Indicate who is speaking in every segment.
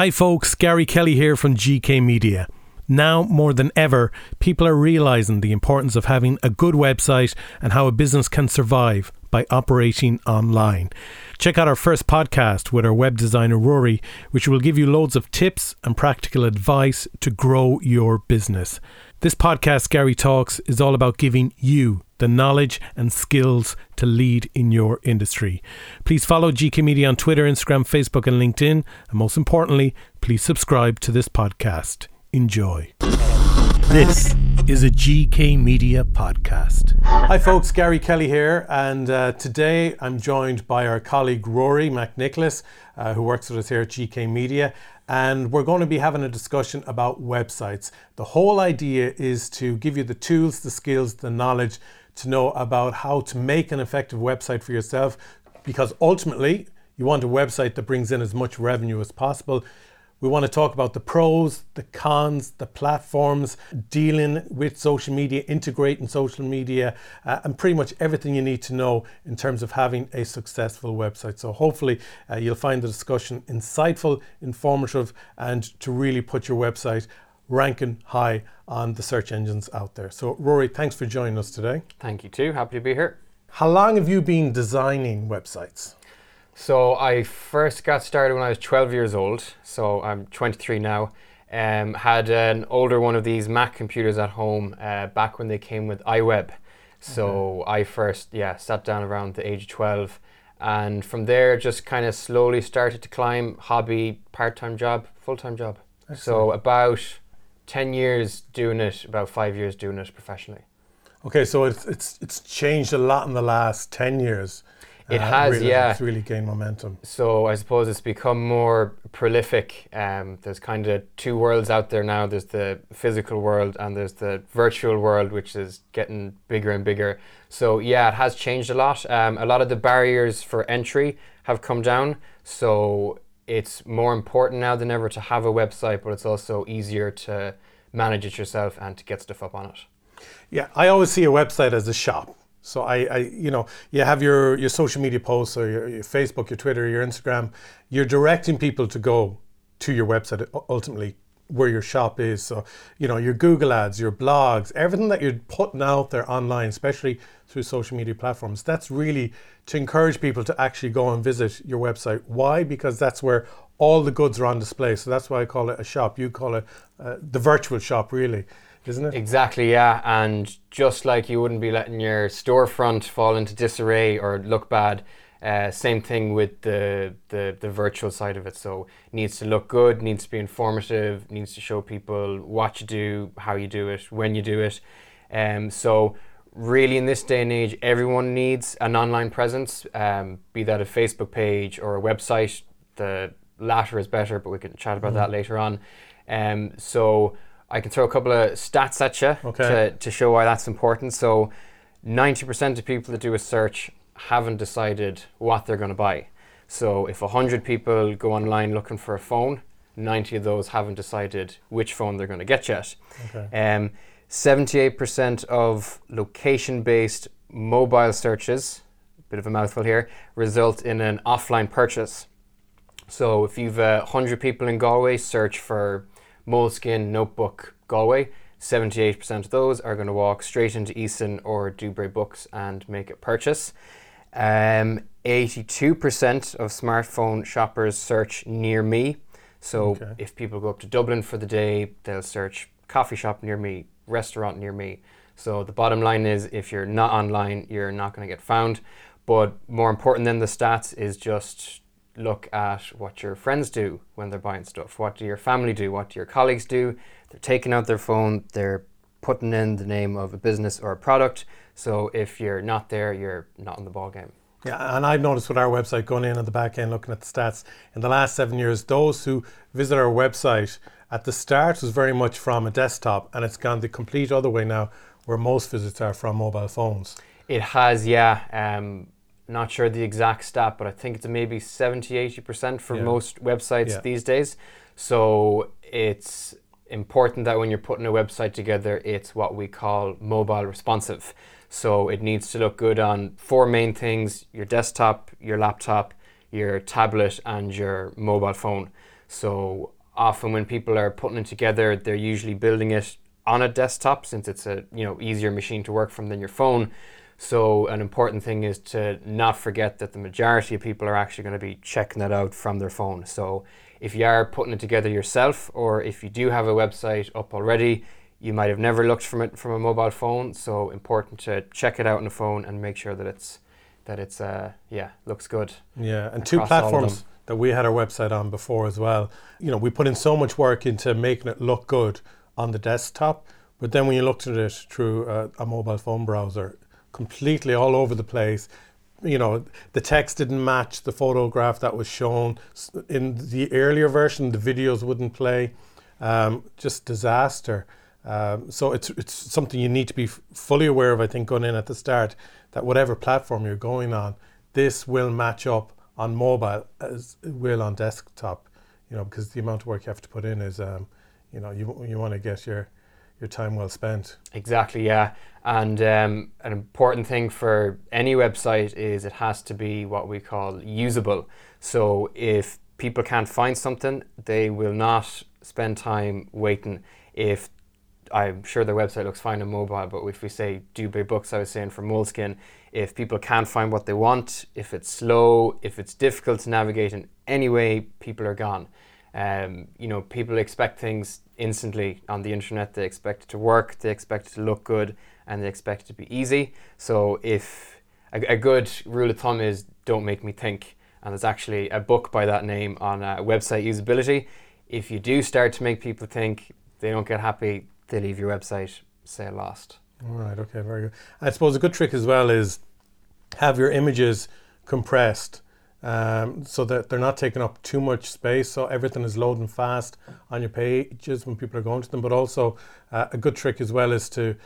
Speaker 1: Hi, folks. Gary Kelly here from GK Media. Now more than ever, people are realizing the importance of having a good website and how a business can survive by operating online. Check out our first podcast with our web designer Rory, which will give you loads of tips and practical advice to grow your business. This podcast, Gary Talks, is all about giving you the knowledge and skills to lead in your industry. Please follow GK Media on Twitter, Instagram, Facebook, and LinkedIn. And most importantly, please subscribe to this podcast. Enjoy. This is a GK Media podcast. Hi, folks. Gary Kelly here, and uh, today I'm joined by our colleague Rory McNicholas, uh, who works with us here at GK Media and we're going to be having a discussion about websites. The whole idea is to give you the tools, the skills, the knowledge to know about how to make an effective website for yourself because ultimately you want a website that brings in as much revenue as possible. We want to talk about the pros, the cons, the platforms, dealing with social media, integrating social media, uh, and pretty much everything you need to know in terms of having a successful website. So, hopefully, uh, you'll find the discussion insightful, informative, and to really put your website ranking high on the search engines out there. So, Rory, thanks for joining us today.
Speaker 2: Thank you too. Happy to be here.
Speaker 1: How long have you been designing websites?
Speaker 2: So I first got started when I was 12 years old. So I'm 23 now. Um, had an older one of these Mac computers at home uh, back when they came with iWeb. So okay. I first, yeah, sat down around the age of 12. And from there, just kind of slowly started to climb hobby, part time job, full time job. Excellent. So about 10 years doing it, about five years doing it professionally.
Speaker 1: Okay, so it's, it's, it's changed a lot in the last 10 years.
Speaker 2: It uh, has,
Speaker 1: really,
Speaker 2: yeah.
Speaker 1: It's really gained momentum.
Speaker 2: So I suppose it's become more prolific. Um, there's kind of two worlds out there now. There's the physical world and there's the virtual world, which is getting bigger and bigger. So yeah, it has changed a lot. Um, a lot of the barriers for entry have come down. So it's more important now than ever to have a website, but it's also easier to manage it yourself and to get stuff up on it.
Speaker 1: Yeah, I always see a website as a shop so I, I, you know, you have your, your social media posts or your, your Facebook, your Twitter, your Instagram. You're directing people to go to your website ultimately where your shop is. So, you know, your Google ads, your blogs, everything that you're putting out there online, especially through social media platforms, that's really to encourage people to actually go and visit your website. Why? Because that's where all the goods are on display. So that's why I call it a shop. You call it uh, the virtual shop, really isn't it?
Speaker 2: Exactly, yeah. And just like you wouldn't be letting your storefront fall into disarray or look bad, uh, same thing with the, the the virtual side of it. So it needs to look good, needs to be informative, needs to show people what you do, how you do it, when you do it. Um, so really, in this day and age, everyone needs an online presence, um, be that a Facebook page or a website. The latter is better, but we can chat about mm. that later on. Um, so I can throw a couple of stats at you okay. to, to show why that's important. So, 90% of people that do a search haven't decided what they're going to buy. So, if 100 people go online looking for a phone, 90 of those haven't decided which phone they're going to get yet. Okay. Um, 78% of location based mobile searches, bit of a mouthful here, result in an offline purchase. So, if you've uh, 100 people in Galway search for Moleskine, Notebook, Galway. 78% of those are going to walk straight into Eason or Dubray Books and make a purchase. Um, 82% of smartphone shoppers search near me. So okay. if people go up to Dublin for the day, they'll search coffee shop near me, restaurant near me. So the bottom line is if you're not online, you're not going to get found. But more important than the stats is just look at what your friends do when they're buying stuff. What do your family do? What do your colleagues do? They're taking out their phone, they're putting in the name of a business or a product. So if you're not there, you're not in the ball game.
Speaker 1: Yeah, and I've noticed with our website going in at the back end, looking at the stats, in the last seven years, those who visit our website at the start was very much from a desktop, and it's gone the complete other way now, where most visits are from mobile phones.
Speaker 2: It has, yeah. Um, not sure the exact stat, but I think it's maybe 70, 80% for yeah. most websites yeah. these days. So it's important that when you're putting a website together, it's what we call mobile responsive. So it needs to look good on four main things your desktop, your laptop, your tablet, and your mobile phone. So often when people are putting it together, they're usually building it on a desktop since it's a you know easier machine to work from than your phone. So an important thing is to not forget that the majority of people are actually going to be checking that out from their phone. So if you are putting it together yourself, or if you do have a website up already, you might have never looked from it from a mobile phone. So important to check it out on the phone and make sure that it's that it's uh yeah looks good.
Speaker 1: Yeah, and two platforms that we had our website on before as well. You know, we put in so much work into making it look good on the desktop, but then when you looked at it through a, a mobile phone browser, completely all over the place. You know, the text didn't match the photograph that was shown. In the earlier version, the videos wouldn't play. Um, just disaster. Um, so it's it's something you need to be fully aware of. I think going in at the start that whatever platform you're going on, this will match up on mobile as it will on desktop. You know, because the amount of work you have to put in is, um, you know, you you want to get your your time well spent.
Speaker 2: Exactly, yeah. And um, an important thing for any website is it has to be what we call usable. So if people can't find something, they will not spend time waiting. If I'm sure their website looks fine on mobile, but if we say Dubray Books, I was saying for Moleskine, if people can't find what they want, if it's slow, if it's difficult to navigate in any way, people are gone. Um, you know, people expect things instantly on the internet. They expect it to work, they expect it to look good, and they expect it to be easy. So, if a, a good rule of thumb is don't make me think, and there's actually a book by that name on uh, website usability. If you do start to make people think, they don't get happy, they leave your website, say lost.
Speaker 1: All right, okay, very good. I suppose a good trick as well is have your images compressed um, so that they're not taking up too much space. So everything is loading fast on your pages when people are going to them. But also, uh, a good trick as well is to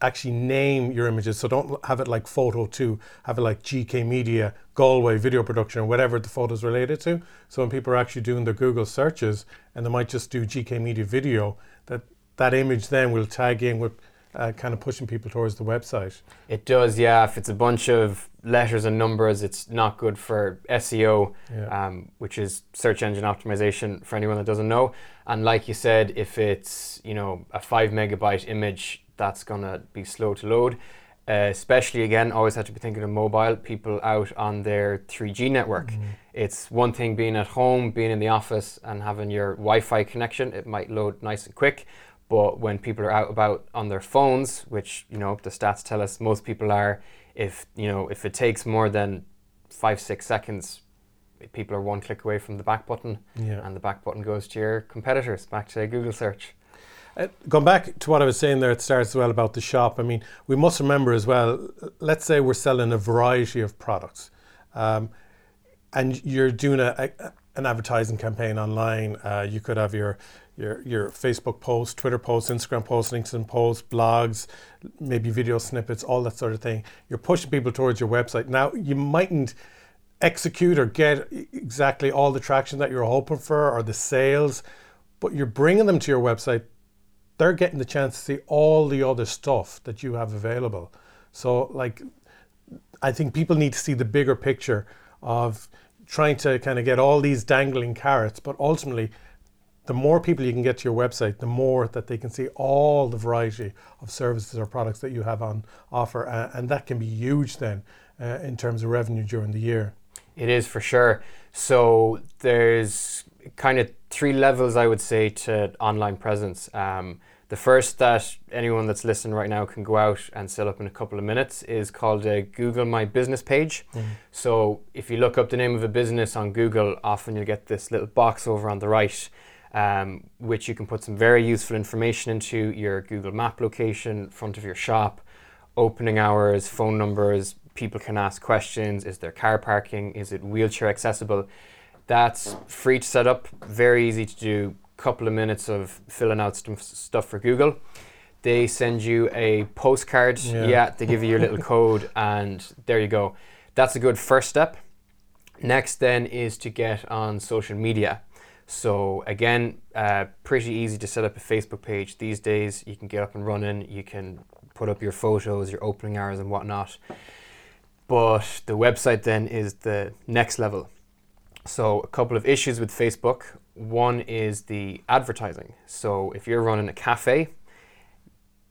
Speaker 1: actually name your images. So don't have it like photo two, have it like GK Media, Galway video production, or whatever the photo is related to. So when people are actually doing their Google searches and they might just do GK Media video, that that image then will tag in with uh, kind of pushing people towards the website.
Speaker 2: It does, yeah. If it's a bunch of letters and numbers, it's not good for SEO, yeah. um, which is search engine optimization for anyone that doesn't know. And like you said, if it's you know a five megabyte image, that's gonna be slow to load. Uh, especially again, always have to be thinking of mobile people out on their 3G network. Mm-hmm. It's one thing being at home, being in the office, and having your Wi-Fi connection. It might load nice and quick but when people are out about on their phones, which you know the stats tell us most people are, if you know if it takes more than five six seconds, people are one click away from the back button, yeah. and the back button goes to your competitors, back to Google search.
Speaker 1: Uh, going back to what I was saying there at the start as well about the shop, I mean, we must remember as well, let's say we're selling a variety of products. Um, and you're doing a, a, an advertising campaign online. Uh, you could have your your your Facebook posts, Twitter posts, Instagram posts, LinkedIn posts, blogs, maybe video snippets, all that sort of thing. You're pushing people towards your website. Now you mightn't execute or get exactly all the traction that you're hoping for or the sales, but you're bringing them to your website. They're getting the chance to see all the other stuff that you have available. So like I think people need to see the bigger picture of trying to kind of get all these dangling carrots, but ultimately the more people you can get to your website, the more that they can see all the variety of services or products that you have on offer. Uh, and that can be huge then uh, in terms of revenue during the year.
Speaker 2: It is for sure. So there's kind of three levels, I would say, to online presence. Um, the first that anyone that's listening right now can go out and set up in a couple of minutes is called a Google My Business page. Mm. So if you look up the name of a business on Google, often you'll get this little box over on the right um, which you can put some very useful information into your Google Map location, front of your shop, opening hours, phone numbers. People can ask questions. Is there car parking? Is it wheelchair accessible? That's free to set up, very easy to do. Couple of minutes of filling out some stuff for Google. They send you a postcard. Yeah, yeah they give you your little code, and there you go. That's a good first step. Next, then, is to get on social media. So again, uh, pretty easy to set up a Facebook page these days. You can get up and running. You can put up your photos, your opening hours, and whatnot. But the website then is the next level. So a couple of issues with Facebook. One is the advertising. So if you're running a cafe,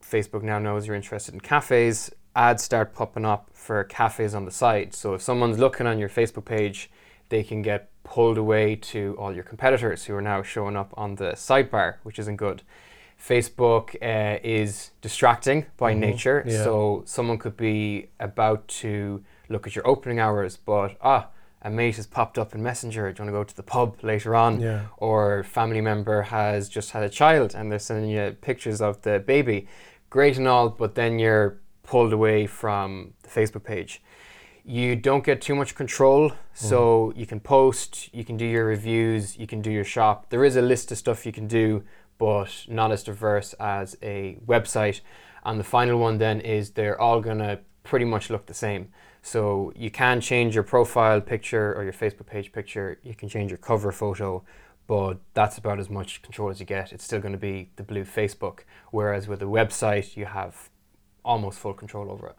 Speaker 2: Facebook now knows you're interested in cafes. Ads start popping up for cafes on the site. So if someone's looking on your Facebook page, they can get pulled away to all your competitors who are now showing up on the sidebar, which isn't good. Facebook uh, is distracting by
Speaker 1: Mhm,
Speaker 2: nature,
Speaker 1: yeah.
Speaker 2: so someone could be about to look at your opening hours, but ah, a mate has popped up in Messenger. Do you want to go to the pub later on?
Speaker 1: Yeah.
Speaker 2: Or family member has just had a child and they're sending you pictures of the baby. Great and all, but then you're pulled away from the Facebook page. You don't get too much control, mm-hmm. so you can post, you can do your reviews, you can do your shop. There is a list of stuff you can do, but not as diverse as a website. And the final one then is they're all gonna pretty much look the same. So you can change your profile picture or your Facebook page picture. You can change your cover photo, but that's about as much control as you get. It's still going to be the blue Facebook. Whereas with a website, you have almost full control over it.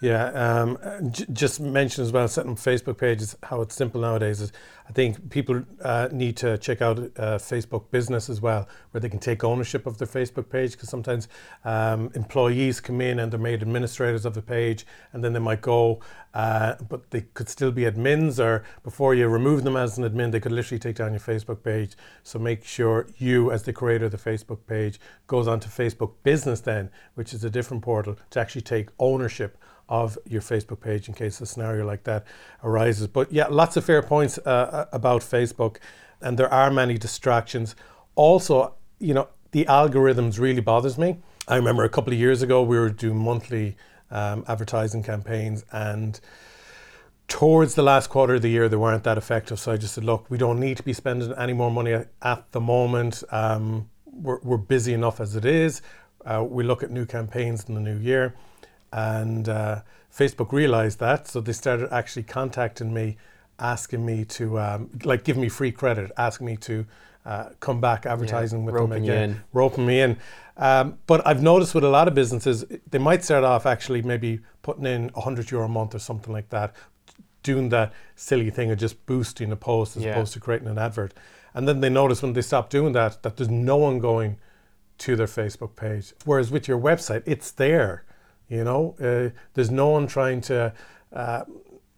Speaker 1: Yeah, um, j- just mention as well, setting up Facebook pages, how it's simple nowadays is I think people uh, need to check out uh, Facebook business as well, where they can take ownership of their Facebook page because sometimes um, employees come in and they're made administrators of the page and then they might go, uh, but they could still be admins or before you remove them as an admin, they could literally take down your Facebook page. So make sure you, as the creator of the Facebook page, goes onto Facebook business then, which is a different portal, to actually take ownership of your Facebook page in case a scenario like that arises. But yeah, lots of fair points uh, about Facebook, and there are many distractions. Also, you know, the algorithms really bothers me. I remember a couple of years ago we were doing monthly um, advertising campaigns, and towards the last quarter of the year they weren't that effective. So I just said, look, we don't need to be spending any more money at, the moment. Um, we're, we're busy enough as it is. Uh, we look at new campaigns in the new year and uh, Facebook realized that, so they started actually contacting me, asking me to um, like give me free credit, asking me to uh, come back advertising with them again,
Speaker 2: in.
Speaker 1: roping me in. Um, but I've noticed with a lot of businesses, they might start off actually maybe putting in 100 euro a month or something like that, doing that silly thing of just boosting a post as
Speaker 2: Yeah.
Speaker 1: opposed to creating an advert. And then they notice when they stop doing that that there's no one going to their Facebook page. Whereas with your website, it's there. You know, uh, there's no one trying to uh,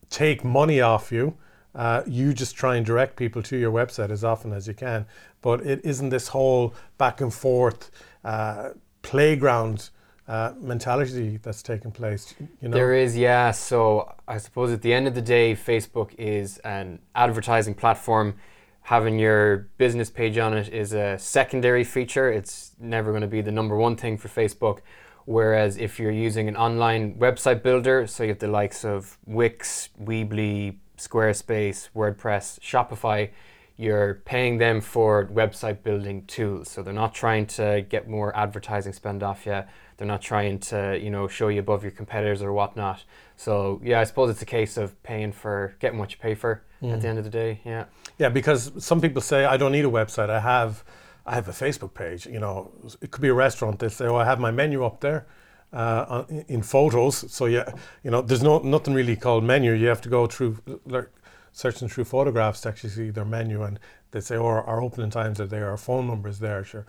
Speaker 1: take money off you. Uh, you just try and direct people to your website as often as you can. But it isn't this whole back and forth uh, playground uh, mentality that's taking place. You know,
Speaker 2: There is, yeah. So I suppose at the end of the day, Facebook is an advertising platform. Having your business page on it is a secondary feature. It's never going to be the number one thing for Facebook. Whereas if you're using an online website builder, so you have the likes of Wix, Weebly, Squarespace, WordPress, Shopify, you're paying them for website building tools. So they're not trying to get more advertising spend off you. They're not trying to, you know, show you above your competitors or whatnot. So yeah, I suppose it's a case of paying for getting what you pay for at the mm-hmm. end of the day. Yeah.
Speaker 1: Yeah, because some people say I don't need a website. I have, I have a Facebook page. You know, it could be a restaurant. They say, oh, I have my menu up there, uh, in photos. So yeah, you know, there's no nothing really called menu. You have to go through, like, searching through photographs to actually see their menu, and they say, oh, our, our opening times are there, our phone numbers there. Sure,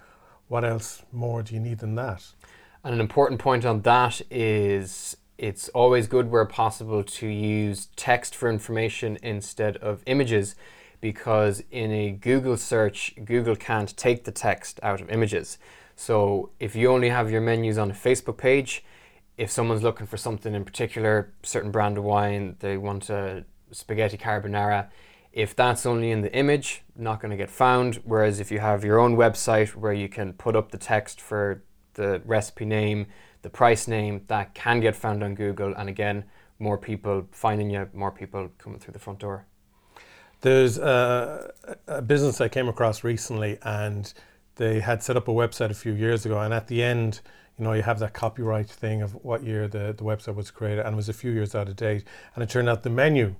Speaker 1: what else more do you need than that?
Speaker 2: And an important point on that is it's always good where possible to use text for information instead of images because in a Google search, Google can't take the text out of images. So if you only have your menus on a Facebook page, if someone's looking for something in particular, certain brand of wine, they want a spaghetti carbonara, if that's only in the image, not going to get found. Whereas if you have your own website where you can put up the text for the recipe name, the price name, that can get found on Google. And again, more people finding you, more people coming through the front door.
Speaker 1: There's a, a business I came across recently, and they had set up a website a few years ago. And at the end, you know, you have that copyright thing of what year the, the website was created, and it was a few years out of date. And it turned out the menu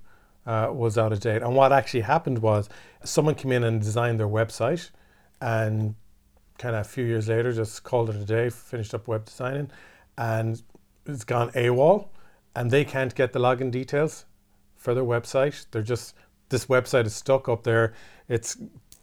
Speaker 1: uh, was out of date. And what actually happened was someone came in and designed their website, and kind of a few years later, just called it a day, finished up web designing, and it's gone AWOL, and they can't get the login details for their website. They're just this website is stuck up there. It's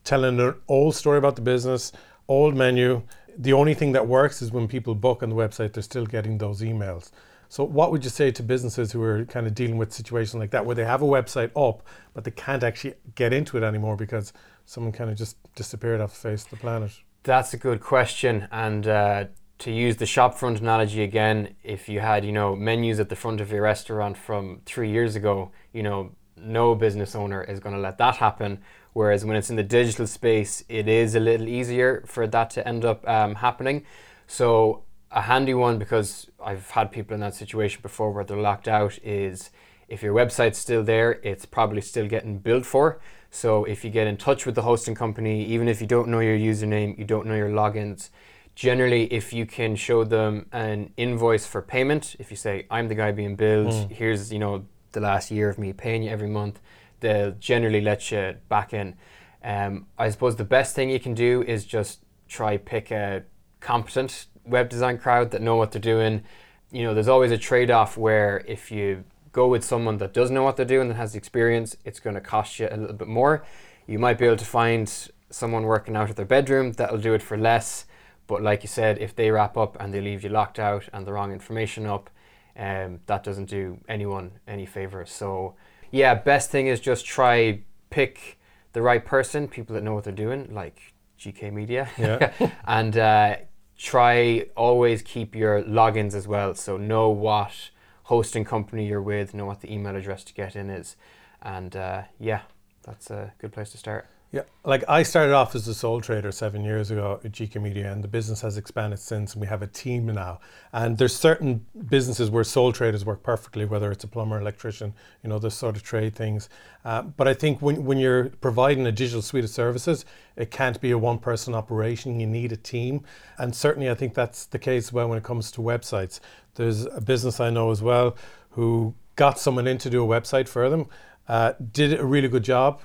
Speaker 1: telling an old story about the business, old menu. The only thing that works is when people book on the website, they're still getting those emails. So, what would you say to businesses who are kind of dealing with situations like that, where they have a website up, but they can't actually get into it anymore because someone kind of just disappeared off the face of the planet?
Speaker 2: That's a good question. And uh, to use the shopfront analogy again, if you had, you know, menus at the front of your restaurant from three years ago, you know, no business owner is going to let that happen. Whereas when it's in the digital space, it is a little easier for that to end up um, happening. So a handy one because I've had people in that situation before where they're locked out is if your website's still there, it's probably still getting built for. So if you get in touch with the hosting company, even if you don't know your username, you don't know your logins, generally if you can show them an invoice for payment, if you say I'm the guy being billed, mm. here's you know the last year of me paying you every month, they'll generally let you back in. Um, I suppose the best thing you can do is just try pick a competent web design crowd that know what they're doing. You know, there's always a trade off where if you go with someone that does know what they're doing, that has experience, it's going to cost you a little bit more. You might be able to find someone working out of their bedroom that'll do it for less. But like you said, if they wrap up and they leave you locked out and the wrong information up, um, that doesn't do anyone any favors. So, yeah, best thing is just try pick the right person, people that know what they're doing, like GK Media, yeah. and uh, try always keep your logins as well. So know what hosting company you're with, know what the email address to get in is, and uh, yeah, that's a good place to start.
Speaker 1: Yeah, like I started off as a sole trader seven years ago at GK Media, and the business has expanded since, and we have a team now. And there's certain businesses where sole traders work perfectly, whether it's a plumber, electrician, you know, those sort of trade things. Uh, but I think when, when you're providing a digital suite of services, it can't be a one person operation. You need a team. And certainly, I think that's the case well when it comes to websites. There's a business I know as well who got someone in to do a website for them, uh, did a really good job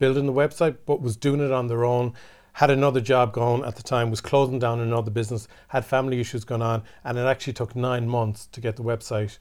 Speaker 1: building the website, but was doing it on their own. Had another job going at the time, was closing down another business, had family issues going on, and it actually took nine months to get the website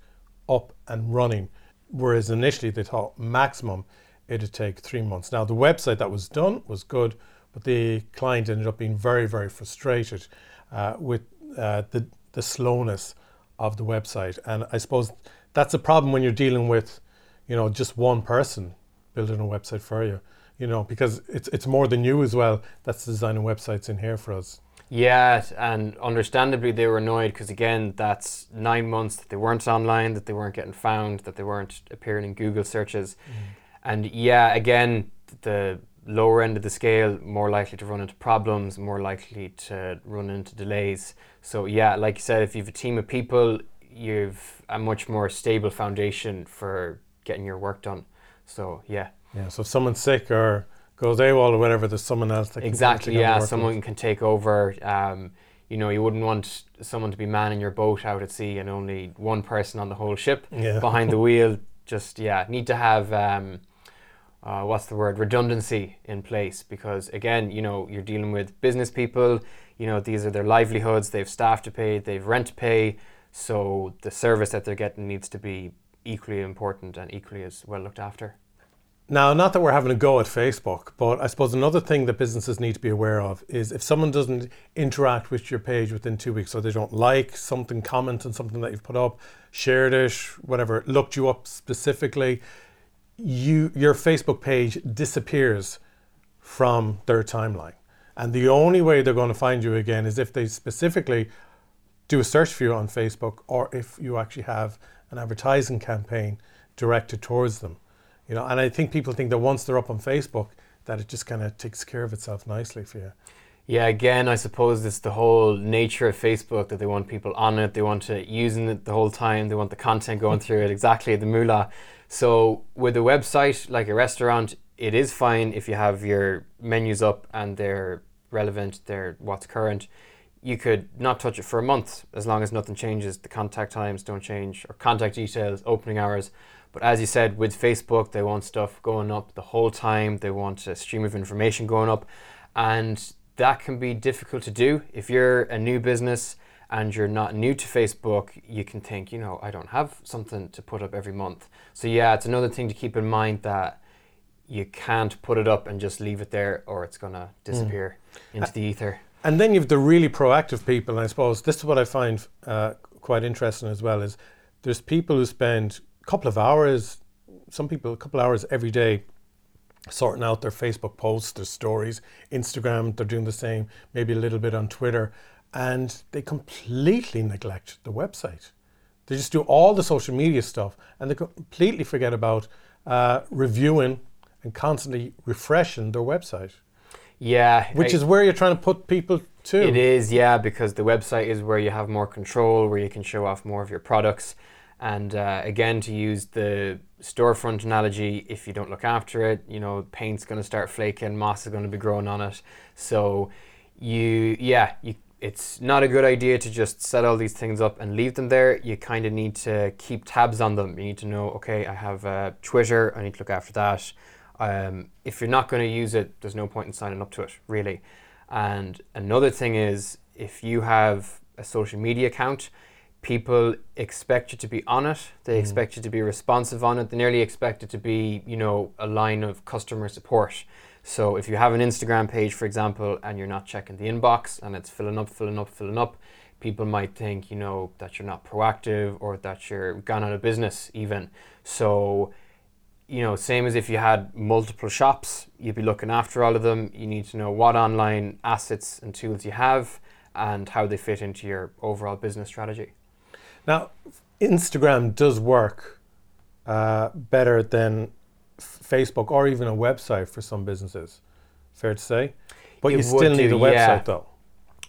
Speaker 1: up and running. Whereas initially they thought maximum it'd take three months. Now the website that was done was good, but the client ended up being very, very frustrated uh, with uh, the the slowness of the website. And I suppose that's a problem when you're dealing with, you know, just one person building a website for you you know, because it's it's more than you as well that's designing websites in here for us.
Speaker 2: Yeah, and understandably they were annoyed because again, that's nine months that they weren't online, that they weren't getting found, that they weren't appearing in Google searches, mm. and yeah, again, the lower end of the scale more likely to run into problems, more likely to run into delays. So yeah, like you said, if you have a team of people, you've a much more stable foundation for getting your work done. So yeah.
Speaker 1: Yeah, so if someone's sick or goes AWOL or whatever, there's someone else that
Speaker 2: exactly. yeah, someone with. can take over. Um, you know, you wouldn't want someone to be manning your boat out at sea and only one person on the whole ship yeah. behind the wheel. Just yeah, need to have um, uh, what's the word redundancy in place because again, you know, you're dealing with business people. You know, these are their livelihoods. They've staff to pay. They've rent to pay. So the service that they're getting needs to be equally important and equally as well looked after.
Speaker 1: Now, not that we're having a go at Facebook, but I suppose another thing that businesses need to be aware of is if someone doesn't interact with your page within two weeks, so they don't like something, comment on something that you've put up, shared it, whatever, looked you up specifically, you your Facebook page disappears from their timeline. And the only way they're going to find you again is if they specifically do a search for you on Facebook or if you actually have an advertising campaign directed towards them. You know, and I think people think that once they're up on Facebook, that it just kind of takes care of itself nicely for you.
Speaker 2: Yeah, again, I suppose it's the whole nature of Facebook that they want people on it, they want to using it the whole time, they want the content going through it, exactly the moolah. So with a website like a restaurant, it is fine if you have your menus up and they're relevant, they're what's current. You could not touch it for a month as long as nothing changes. The contact times don't change, or contact details, opening hours. But as you said, with Facebook, they want stuff going up the whole time. They want a stream of information going up. And that can be difficult to do. If you're a new business and you're not new to Facebook, you can think, you know, I don't have something to put up every month. So, yeah, it's another thing to keep in mind that you can't put it up and just leave it there, or it's gonna disappear into the ether.
Speaker 1: And then you've the really proactive people, and I suppose this is what I find uh, quite interesting as well is there's people who spend couple of hours, some people a couple of hours every day sorting out their Facebook posts, their stories, Instagram, they're doing the same, maybe a little bit on Twitter, and they completely neglect the website. They just do all the social media stuff and they completely forget about uh, reviewing and constantly refreshing their website.
Speaker 2: Yeah,
Speaker 1: Which
Speaker 2: I-
Speaker 1: is where you're trying to put people to.
Speaker 2: It is, yeah, because the website is where you have more control, where you can show off more of your products. And uh, again, to use the storefront analogy, if you don't look after it, you know, paint's going to start flaking, moss is going to be growing on it. So, you, yeah, you, it's not a good idea to just set all these things up and leave them there. You kind of need to keep tabs on them. You need to know, okay, I have uh, Twitter, I need to look after that. Um, if you're not going to use it, there's no point in signing up to it, really. And another thing is, if you have a social media account, people expect you to be on it. They mm-hmm. expect you to be responsive on it. They nearly expect it to be, you know, a line of customer support. So if you have an Instagram page, for example, and you're not checking the inbox and it's filling up, filling up, filling up, people might think, you know, that you're not proactive or that you're gone out of business even. So you know, same as if you had multiple shops, you'd be looking after all of them. You need to know what online assets and tools you have and how they fit into your overall business strategy.
Speaker 1: Now, Instagram does work uh, better than f- Facebook or even a website for some businesses. Fair to say, but
Speaker 2: It
Speaker 1: you still need
Speaker 2: do,
Speaker 1: a website
Speaker 2: yeah.
Speaker 1: though.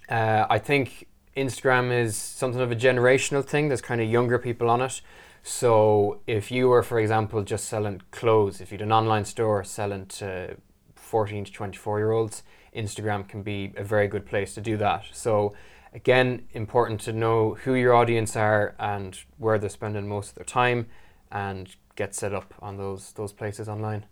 Speaker 2: Uh, I think Instagram is something of a generational thing. There's kind of younger people on it. So if you were, for example, just selling clothes, if you had an online store selling to 14 to 24 year olds, Instagram can be a very good place to do that. So again, important to know who your audience are and where they're spending most of their time, and get set up on those those places online.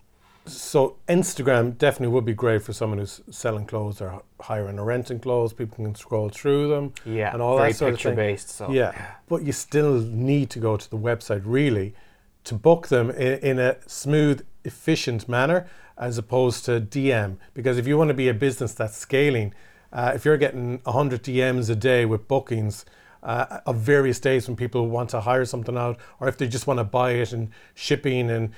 Speaker 1: So Instagram definitely would be great for someone who's selling clothes or hiring or renting clothes. People can scroll through them.
Speaker 2: Yeah,
Speaker 1: And all
Speaker 2: very
Speaker 1: that sort of thing.
Speaker 2: based. So
Speaker 1: Yeah, but you still need to go to the website really to book them in, in a smooth, efficient manner as opposed to DM. Because if you want to be a business that's scaling, uh, if you're getting 100 DMs a day with bookings uh, of various days when people want to hire something out, or if they just want to buy it and shipping and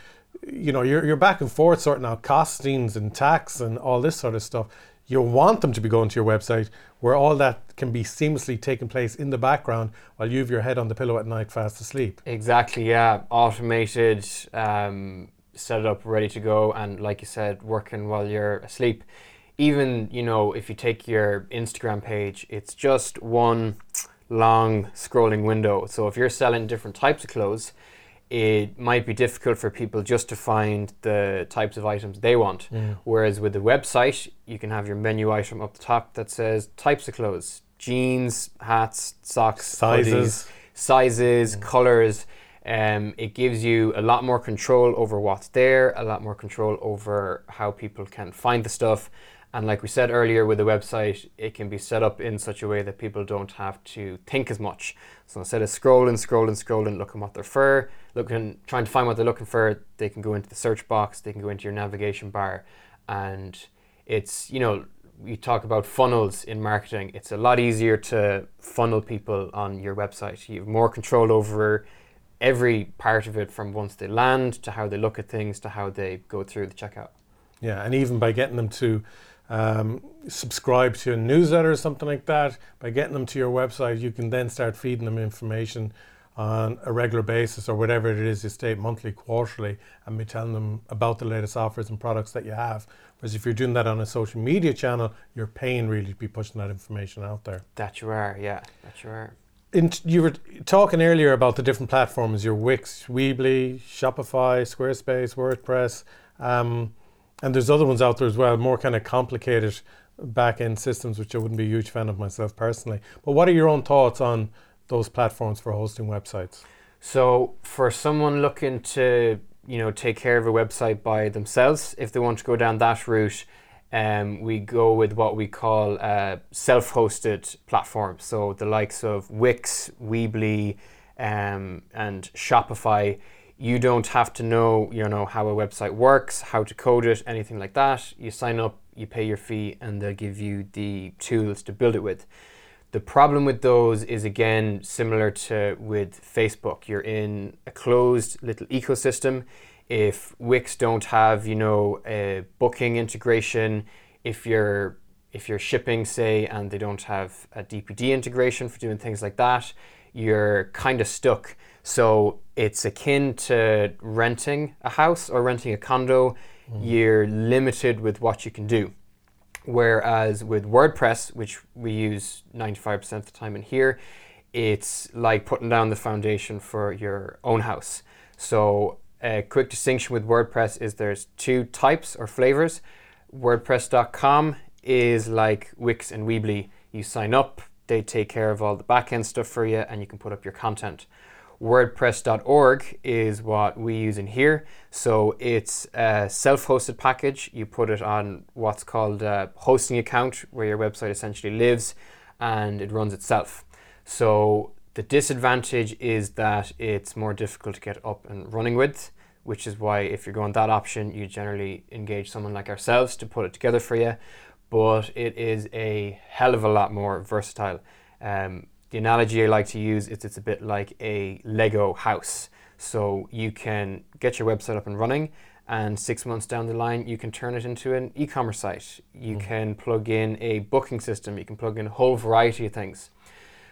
Speaker 1: you know you're, you're back and forth sorting out costings and tax and all this sort of stuff you want them to be going to your website where all that can be seamlessly taking place in the background while you have your head on the pillow at night fast asleep
Speaker 2: Exactly, yeah. Automated, um, set up, ready to go, and like you said, working while you're asleep. Even, you know, if you take your Instagram page, it's just one long scrolling window. So if you're selling different types of clothes, it might be difficult for people just to find the types of items they want. Whereas with the website, you can have your menu item up the top that says types of clothes jeans, hats, socks,
Speaker 1: Sizes.
Speaker 2: hoodies, sizes, colors. Um, it gives you a lot more control over what's there, a lot more control over how people can find the stuff. And like we said earlier with the website, it can be set up in such a way that people don't have to think as much. So instead of scrolling, scrolling, scrolling, looking what they're for, looking, trying to find what they're looking for, they can go into the search box, they can go into your navigation bar, and it's you know you talk about funnels in marketing. It's a lot easier to funnel people on your website. You have more control over every part of it from once they land to how they look at things to how they go through the checkout.
Speaker 1: yeah and even by getting them to um, subscribe to a newsletter or something like that. By getting them to your website you can then start feeding them information on a regular basis or whatever it is you state monthly quarterly and be telling them about the latest offers and products that you have. Whereas if you're doing that on a social media channel you're paying really to be pushing that information out there.
Speaker 2: That you are, yeah, that you are.
Speaker 1: in, you were talking earlier about the different platforms your wix weebly shopify squarespace wordpress. Um, and there's other ones out there as well more kind of complicated back-end systems which i wouldn't be a huge fan of myself personally but what are your own thoughts on those platforms for hosting websites
Speaker 2: So for someone looking to you know take care of a website by themselves, if they want to go down that route, um, we go with what we call uh, self-hosted platforms. So the likes of Wix, Weebly, um, and Shopify. You don't have to know, you know, how a website works, how to code it, anything like that. You sign up, you pay your fee, and they'll give you the tools to build it with. The problem with those is again similar to with Facebook. You're in a closed little ecosystem. If Wix don't have, you know, a booking integration, if you're if you're shipping, say, and they don't have a DPD integration for doing things like that, you're kind of stuck. So it's akin to renting a house or renting a condo. Mm. You're limited with what you can do. Whereas with WordPress, which we use 95% of the time in here, it's like putting down the foundation for your own house. So a quick distinction with WordPress is there's two types or flavors. WordPress.com is like Wix and Weebly. You sign up, they take care of all the backend stuff for you, and you can put up your content. WordPress.org is what we use in here. So it's a self hosted package. You put it on what's called a hosting account where your website essentially lives and it runs itself. So the disadvantage is that it's more difficult to get up and running with, which is why if you're going that option, you generally engage someone like ourselves to put it together for you. But it is a hell of a lot more versatile. Um, the analogy I like to use is it's a bit like a Lego house. So you can get your website up and running, and six months down the line, you can turn it into an e commerce site. You mm. can plug in a booking system, you can plug in a whole variety of things.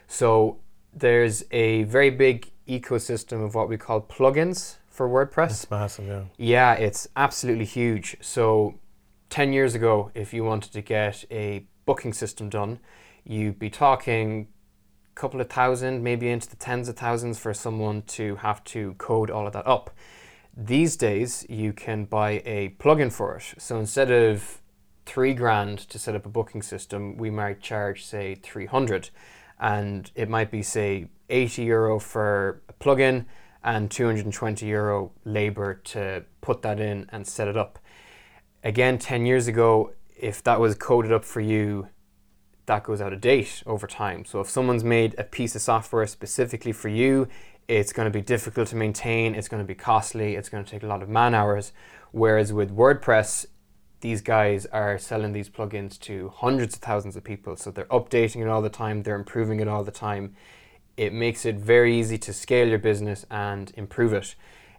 Speaker 2: So there's a very big ecosystem of what we call plugins for WordPress.
Speaker 1: It's massive, yeah.
Speaker 2: Yeah, it's absolutely huge. So 10 years ago, if you wanted to get a booking system done, you'd be talking couple of thousand, maybe into the tens of thousands for someone to have to code all of that up. These days, you can buy a plugin for it. So instead of three grand to set up a booking system, we might charge, say, 300. And it might be, say, 80 euro for a plugin and 220 euro labor to put that in and set it up. Again, 10 years ago, if that was coded up for you that goes out of date over time. So if someone's made a piece of software specifically for you, it's going to be difficult to maintain, it's going to be costly, it's going to take a lot of man hours. Whereas with WordPress, these guys are selling these plugins to hundreds of thousands of people. So they're updating it all the time, they're improving it all the time. It makes it very easy to scale your business and improve it.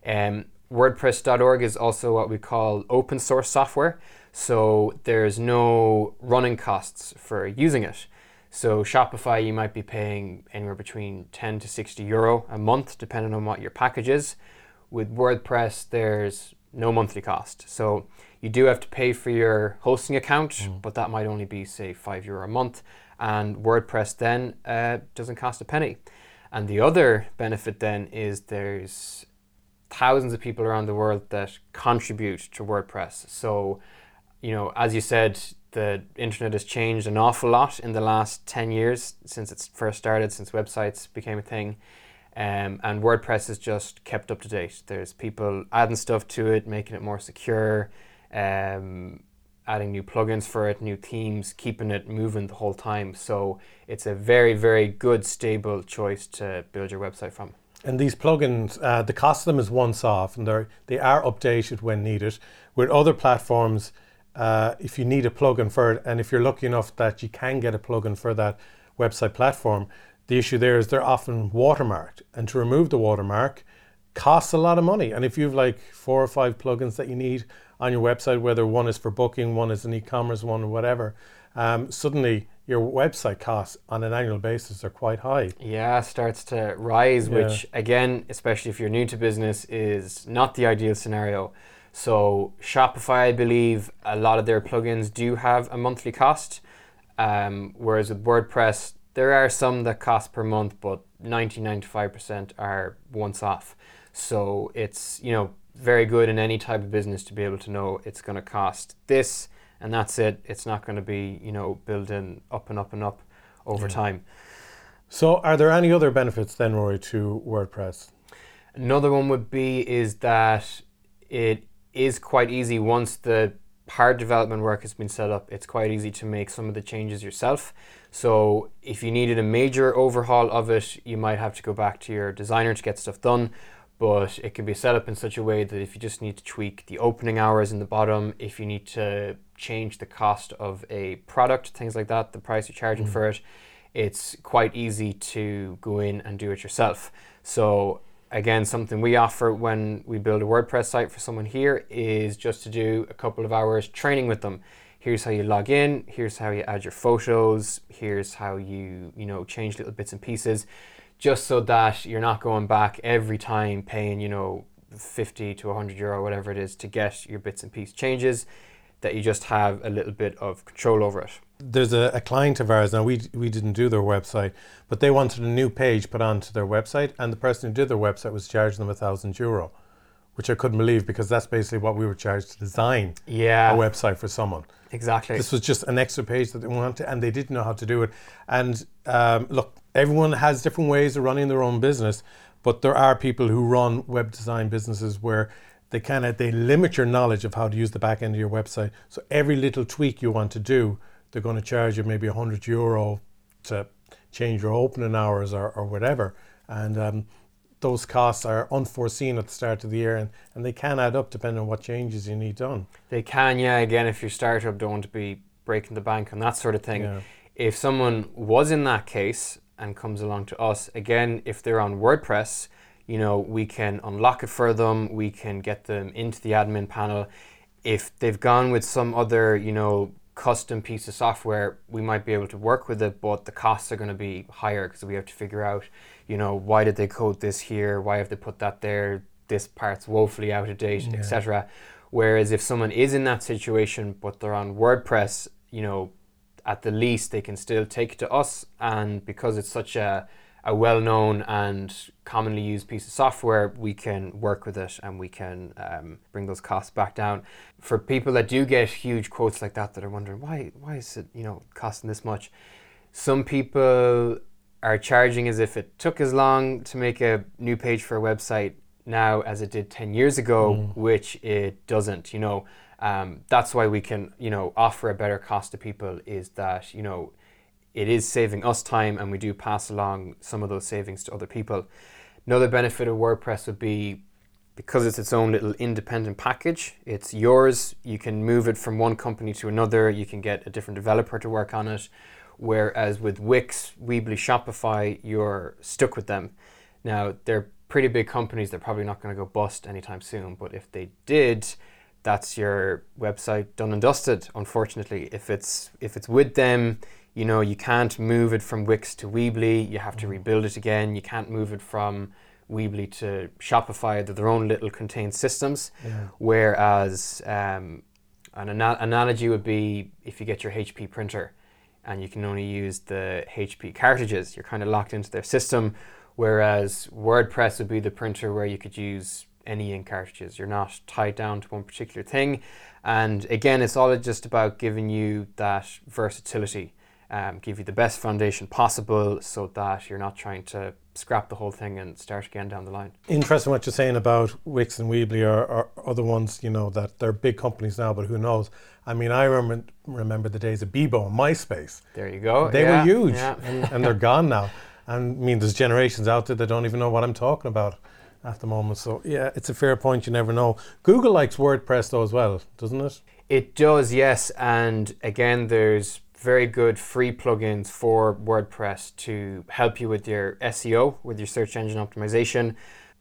Speaker 2: Um, WordPress.org is also what we call open source software. So there's no running costs for using it. So Shopify, you might be paying anywhere between 10 to 60 euro a month, depending on what your package is. With WordPress, there's no monthly cost. So you do have to pay for your hosting account, mm. but that might only be, say, 5 euro a month. And WordPress then uh, doesn't cost a penny. And the other benefit then is there's thousands of people around the world that contribute to WordPress. So you know, as you said, the internet has changed an awful lot in the last 10 years since it first started, since websites became a thing. Um, and WordPress has just kept up to date. There's people adding stuff to it, making it more secure, um, adding new plugins for it, new themes, keeping it moving the whole time. So it's a very, very good, stable choice to build your website from.
Speaker 1: And these plugins, uh, the cost of them is once off, and they're they are updated when needed. With other platforms, uh, if you need a plugin for it, and if you're lucky enough that you can get a plugin for that website platform, the issue there is they're often watermarked, and to remove the watermark costs a lot of money. And if you've like four or five plugins that you need on your website, whether one is for booking, one is an e-commerce one, or whatever, um, suddenly your website costs on an annual basis are quite high.
Speaker 2: Yeah, starts to rise, yeah. which again, especially if you're new to business, is not the ideal scenario. So Shopify, I believe, a lot of their plugins do have a monthly cost, um, whereas with WordPress, there are some that cost per month, but 90 95% are once off. So it's you know very good in any type of business to be able to know it's going to cost this and that's it. It's not going to be you know building up and up and up over yeah. time.
Speaker 1: So are there any other benefits then, Rory, to WordPress?
Speaker 2: Another one would be is that it is quite easy once the hard development work has been set up. It's quite easy to make some of the changes yourself. So if you needed a major overhaul of it, you might have to go back to your designer to get stuff done. but it can be set up in such a way that if you just need to tweak the opening hours in the bottom, if you need to change the cost of a product, things like that, the price you're charging
Speaker 1: Mm.
Speaker 2: for it, it's quite easy to go in and do it yourself. So again, something we offer when we build a WordPress site for someone here is just to do a couple of hours training with them. Here's how you log in, here's how you add your photos, here's how you, you know, change little bits and pieces just so that you're not going back every time paying, you know, 50 to 100 euro, whatever it is, to get your bits and piece changes, that you just have a little bit of control over it.
Speaker 1: There's a, a client of ours now. We we didn't do their website, but they wanted a new page put onto their website, and the person who did their website was charging them a thousand euro, which I couldn't believe because that's basically what we were charged to design
Speaker 2: Yeah,
Speaker 1: a website for someone.
Speaker 2: exactly.
Speaker 1: This was just an extra page that they wanted, and they didn't know how to do it. And um, look, everyone has different ways of running their own business, but there are people who run web design businesses where they kind of they limit your knowledge of how to use the back end of your website. So every little tweak you want to do, they're going to charge you maybe 100 euro to change your opening hours or, or whatever. And um, those costs are unforeseen at the start of the year, and, and they can add up depending on what changes you need done.
Speaker 2: They can, yeah. Again, if your startup don't want to be breaking the bank and that sort of thing.
Speaker 1: Yeah.
Speaker 2: If someone was in that case and comes along to us, again, if they're on WordPress, you know, we can unlock it for them. We can get them into the admin panel. If they've gone with some other, you know, custom piece of software, we might be able to work with it, but the costs are going to be higher because we have to figure out, you know, why did they code this here? Why have they put that there? This part's woefully out of date,
Speaker 1: Yeah.
Speaker 2: etc. Whereas if someone is in that situation, but they're on WordPress, you know, at the least they can still take it to us, and because it's such a a well-known and commonly used piece of software, we can work with it and we can um, bring those costs back down. For people that do get huge quotes like that, that are wondering why why is it you know costing this much, some people are charging as if it took as long to make a new page for a website now as it did 10 years ago, which it doesn't, you know. Um, that's why we can, you know, offer a better cost to people is that, you know, it is saving us time and we do pass along some of those savings to other people. Another benefit of WordPress would be because it's its own little independent package, it's yours. You can move it from one company to another. You can get a different developer to work on it. Whereas with Wix, Weebly, Shopify, you're stuck with them. Now, they're pretty big companies. They're probably not going to go bust anytime soon. But if they did, that's your website done and dusted. Unfortunately, if it's if it's with them, you know you can't move it from Wix to Weebly. You have to rebuild it again. You can't move it from Weebly to Shopify. They're their own little contained systems.
Speaker 1: Yeah.
Speaker 2: Whereas um, an ana- analogy would be if you get your HP printer and you can only use the HP cartridges, you're kind of locked into their system. Whereas WordPress would be the printer where you could use any ink cartridges. You're not tied down to one particular thing. And again, it's all just about giving you that versatility, um, give you the best foundation possible so that you're not trying to scrap the whole thing and start again down the line.
Speaker 1: Interesting what you're saying about Wix and Weebly or, or other ones, you know, that they're big companies now, but who knows? I mean, I remember, remember the days of Bebo and MySpace.
Speaker 2: There you go.
Speaker 1: They
Speaker 2: Yeah,
Speaker 1: were huge
Speaker 2: yeah.
Speaker 1: and, and they're gone now. And I mean, there's generations out there that don't even know what I'm talking about at the moment. So, yeah, it's a fair point. You never know. Google likes WordPress though as well, doesn't it?
Speaker 2: It does, yes. And again, there's very good free plugins for WordPress to help you with your SEO, with your search engine optimization.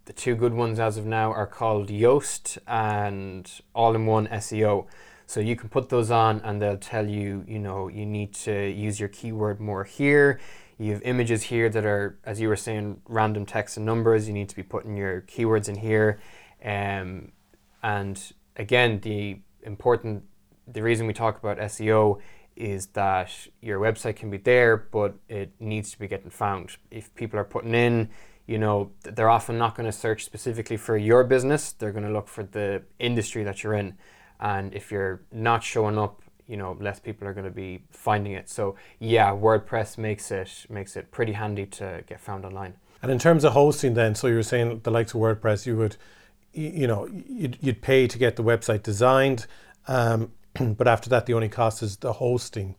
Speaker 2: The two good ones as of now are called Yoast and All in One SEO. So you can put those on and they'll tell you, you know, you need to use your keyword more here. You have images here that are, as you were saying, random text and numbers. You need to be putting your keywords in here. Um, and again, the important, the reason we talk about SEO is that your website can be there, but it needs to be getting found. If people are putting in, you know, they're often not going to search specifically for your business. They're going to look for the industry that you're in. And if you're not showing up, you know, less people are going to be finding it. So yeah, WordPress makes it makes it pretty handy to get found online.
Speaker 1: And in terms of hosting, then, so you were saying the likes of WordPress, you would, you know, you'd, you'd pay to get the website designed, um, but after that, the only cost is the hosting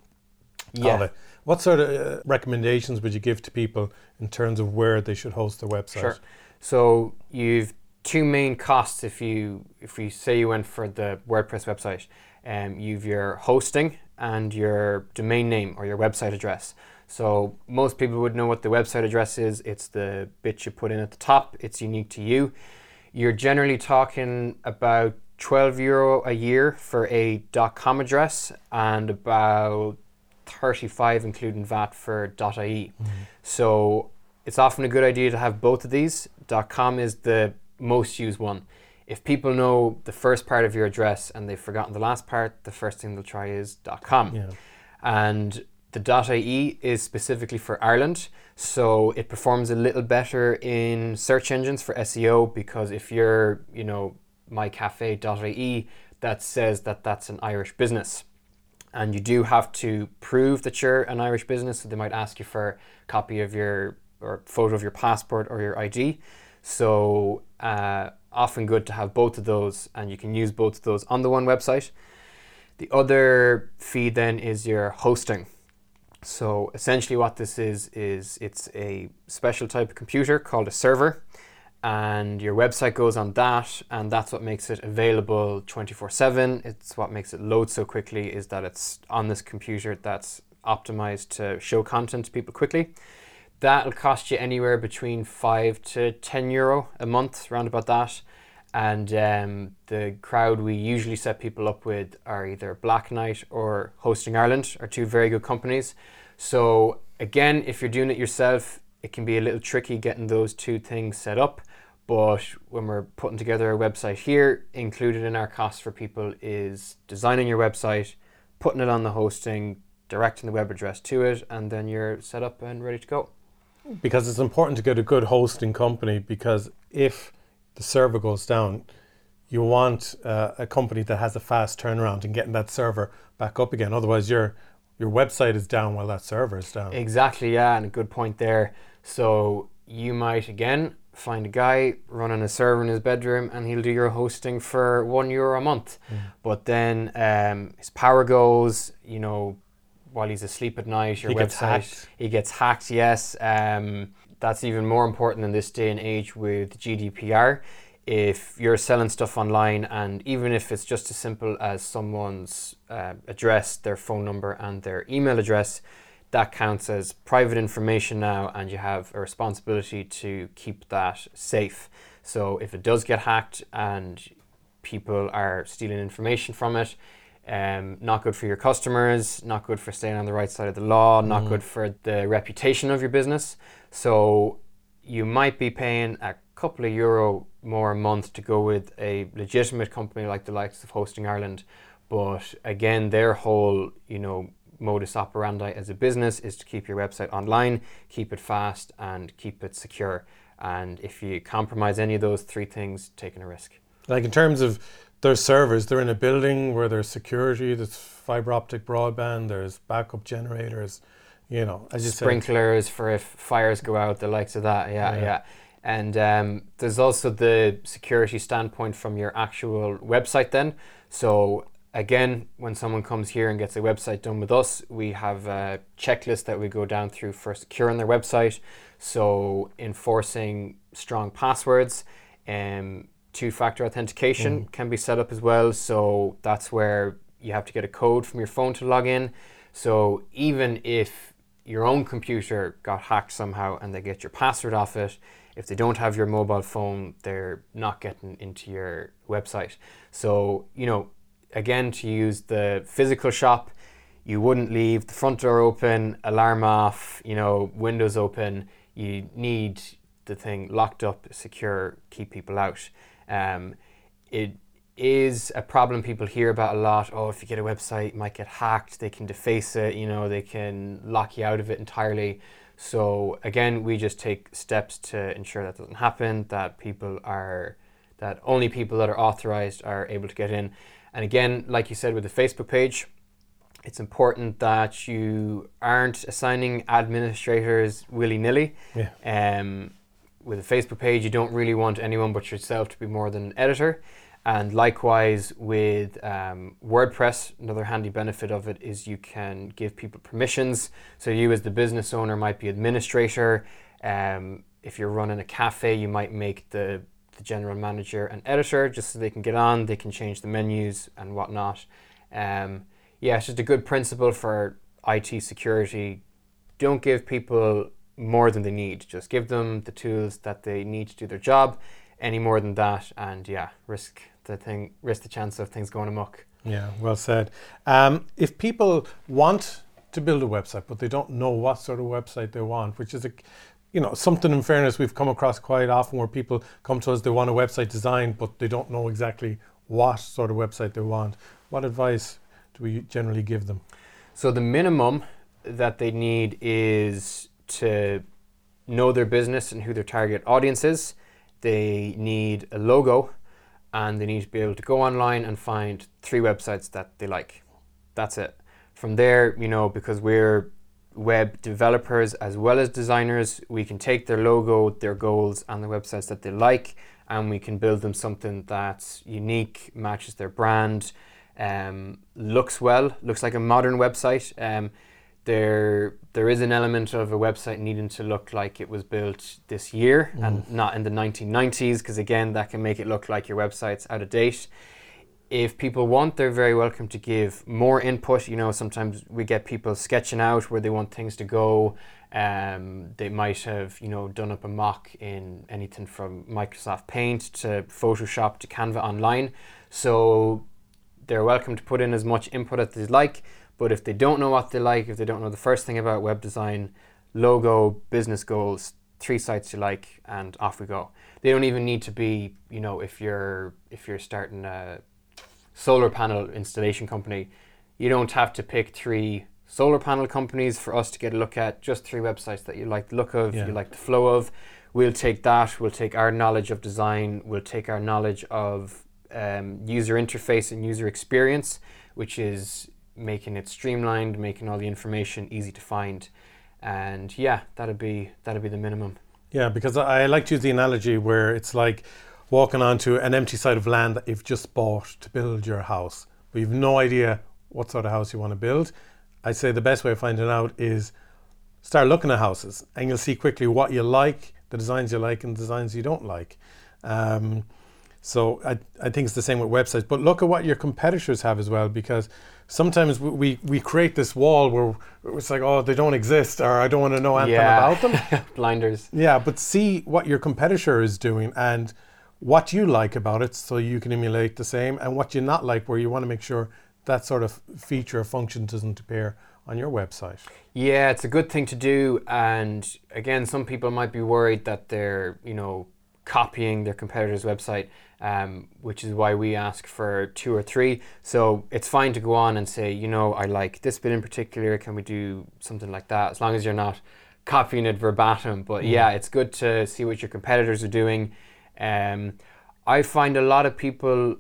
Speaker 1: of it. What sort of uh, recommendations would you give to people in terms of where they should host their website?
Speaker 2: Sure. So you've two main costs if you if you say you went for the WordPress website. Um, you've your hosting and your domain name or your website address. So most people would know what the website address is. It's the bit you put in at the top. It's unique to you. You're generally talking about 12 euro a year for a .com address and about 35 including VAT for .ie. Mm-hmm. So it's often a good idea to have both of these. .com is the most used one. If people know the first part of your address and they've forgotten the last part, the first thing they'll try is .com. Yeah. And the .ie is specifically for Ireland, so it performs a little better in search engines for SEO because if you're, you know, mycafe.ie, that says that that's an Irish business. And you do have to prove that you're an Irish business, so they might ask you for a copy of your or photo of your passport or your ID. So uh, often good to have both of those, and you can use both of those on the one website. The other fee then is your hosting. So essentially, what this is is it's a special type of computer called a server, and your website goes on that, and that's what makes it available 24/7. It's what makes it load so quickly is that it's on this computer that's optimized to show content to people quickly. That'll cost you anywhere between five to ten euro a month, around about that. And um, the crowd we usually set people up with are either Blacknight or Hosting Ireland, are two very good companies. So again, if you're doing it yourself, it can be a little tricky getting those two things set up. But when we're putting together a website here, included in our cost for people is designing your website, putting it on the hosting, directing the web address to it, and then you're set up and ready to go.
Speaker 1: Because it's important to get a good hosting company because if the server goes down, you want uh, a company that has a fast turnaround in getting that server back up again. Otherwise, your your website is down while that server is down.
Speaker 2: Exactly, yeah, and a good point there. So you might again find a guy running a server in his bedroom, and he'll do your hosting for one euro a month. Mm. But then um, his power goes, you know, while he's asleep at night. Your
Speaker 1: he
Speaker 2: website,
Speaker 1: gets
Speaker 2: he gets hacked. Yes. Um, that's even more important in this day and age with GDPR. If you're selling stuff online, and even if it's just as simple as someone's uh, address, their phone number, and their email address, that counts as private information now, and you have a responsibility to keep that safe. So if it does get hacked and people are stealing information from it, um, not good for your customers, not good for staying on the right side of the law, not mm. good for the reputation of your business. So you might be paying a couple of euro more a month to go with a legitimate company like the likes of Hosting Ireland. But again, their whole, you know, modus operandi as a business is to keep your website online, keep it fast, and keep it secure. And if you compromise any of those three things, taking a risk.
Speaker 1: Like in terms of their servers. They're in a building where there's security, there's fiber optic broadband, there's backup generators, you know,
Speaker 2: as you sprinklers said. for if fires go out, the likes of that. Yeah, yeah. yeah. And um, there's also the security standpoint from your actual website. Then, so again, when someone comes here and gets a website done with us, we have a checklist that we go down through for securing their website. So enforcing strong passwords. Um, two factor authentication mm. can be set up as well. So that's where you have to get a code from your phone to log in. So even if your own computer got hacked somehow and they get your password off it, if they don't have your mobile phone, they're not getting into your website. So, you know, again, to use the physical shop, you wouldn't leave the front door open, alarm off, you know, windows open. You need the thing locked up, secure, keep people out. Um, it is a problem people hear about a lot. Oh, if you get a website, it might get hacked. They can deface it. You know, they can lock you out of it entirely. So again, we just take steps to ensure that doesn't happen. That people are, that only people that are authorized are able to get in. And again, like you said with the Facebook page, it's important that you aren't assigning administrators willy nilly.
Speaker 1: Yeah.
Speaker 2: Um, with a Facebook page, you don't really want anyone but yourself to be more than an editor. And likewise with um, WordPress, another handy benefit of it is you can give people permissions. So you as the business owner might be administrator. Um, if you're running a cafe, you might make the the general manager and editor just so they can get on, they can change the menus and whatnot. Um, yeah, it's just a good principle for IT security. Don't give people more than they need. Just give them the tools that they need to do their job. Any more than that, and yeah, risk the thing, risk the chance of things going amok.
Speaker 1: Yeah, well said. Um, if people want to build a website, but they don't know what sort of website they want, which is a, you know, something in fairness we've come across quite often where people come to us, they want a website design, but they don't know exactly what sort of website they want. What advice do we generally give them?
Speaker 2: So the minimum that they need is to know their business and who their target audience is. They need a logo and they need to be able to go online and find three websites that they like. That's it. From there, you know, because we're web developers as well as designers, we can take their logo, their goals, and the websites that they like, and we can build them something that's unique, matches their brand, um, looks well, looks like a modern website. Um, there there is an element of a website needing to look like it was built this year mm. and not in the 1990s because again that can make it look like your website's out of date if people want they're very welcome to give more input. You know sometimes we get people sketching out where they want things to go. Um, they might have you know done up a mock in anything from microsoft paint to photoshop to canva online. So they're welcome to put in as much input as they like. But if they don't know what they like, if they don't know the first thing about web design, logo, business goals, three sites you like, and off we go. They don't even need to be, you know, if you're if you're starting a solar panel installation company, you don't have to pick three solar panel companies for us to get a look at. Just three websites that you like the look of, yeah. you like the flow of. We'll take that. We'll take our knowledge of design. We'll take our knowledge of um, user interface and user experience, which is making it streamlined, making all the information easy to find, and yeah, that'd be that'd be the minimum.
Speaker 1: Yeah, because I like to use the analogy where it's like walking onto an empty side of land that you've just bought to build your house, but you've no idea what sort of house you want to build. I'd say the best way of finding out is start looking at houses, and you'll see quickly what you like, the designs you like, and the designs you don't like. Um, so I, I think it's the same with websites. But look at what your competitors have as well, because sometimes we, we create this wall where it's like, oh, they don't exist, or I don't want to know anything yeah. about them.
Speaker 2: Blinders.
Speaker 1: Yeah, but see what your competitor is doing and what you like about it so you can emulate the same, and what you not like, where you want to make sure that sort of feature or function doesn't appear on your website.
Speaker 2: Yeah, it's a good thing to do. And again, some people might be worried that they're, you know, copying their competitor's website um, which is why we ask for two or three. So it's fine to go on and say, you know, I like this bit in particular. Can we do something like that? As long as you're not copying it verbatim. But mm. yeah, it's good to see what your competitors are doing. Um, I find a lot of people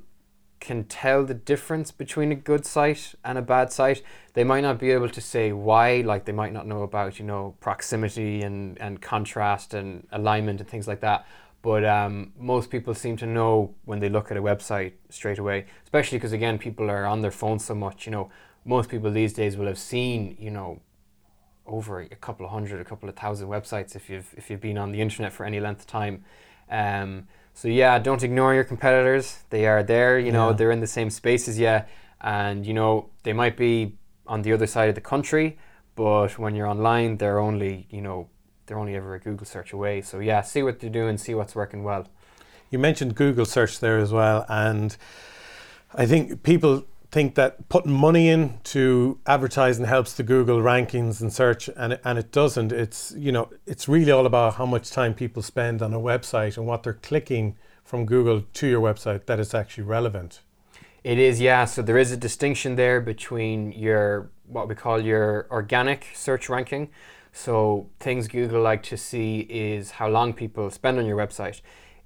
Speaker 2: can tell the difference between a good site and a bad site. They might not be able to say why, like they might not know about, you know, proximity and, and contrast and alignment and things like that. But um, most people seem to know when they look at a website straight away, especially because again, people are on their phones so much. You know, most people these days will have seen, you know, over a couple of hundred, a couple of thousand websites if you've if you've been on the internet for any length of time. Um, so yeah, don't ignore your competitors. They are there. You know, yeah. they're in the same space as you, and you know they might be on the other side of the country, but when you're online, they're only you know they're only ever a Google search away. So yeah, see what they're doing, see what's working well.
Speaker 1: You mentioned Google search there as well, and I think people think that putting money into advertising helps the Google rankings and search, and it, and it doesn't. It's you know it's really all about how much time people spend on a website and what they're clicking from Google to your website that is actually relevant.
Speaker 2: It is, yeah. So there is a distinction there between your what we call your organic search ranking, so things Google like to see is how long people spend on your website.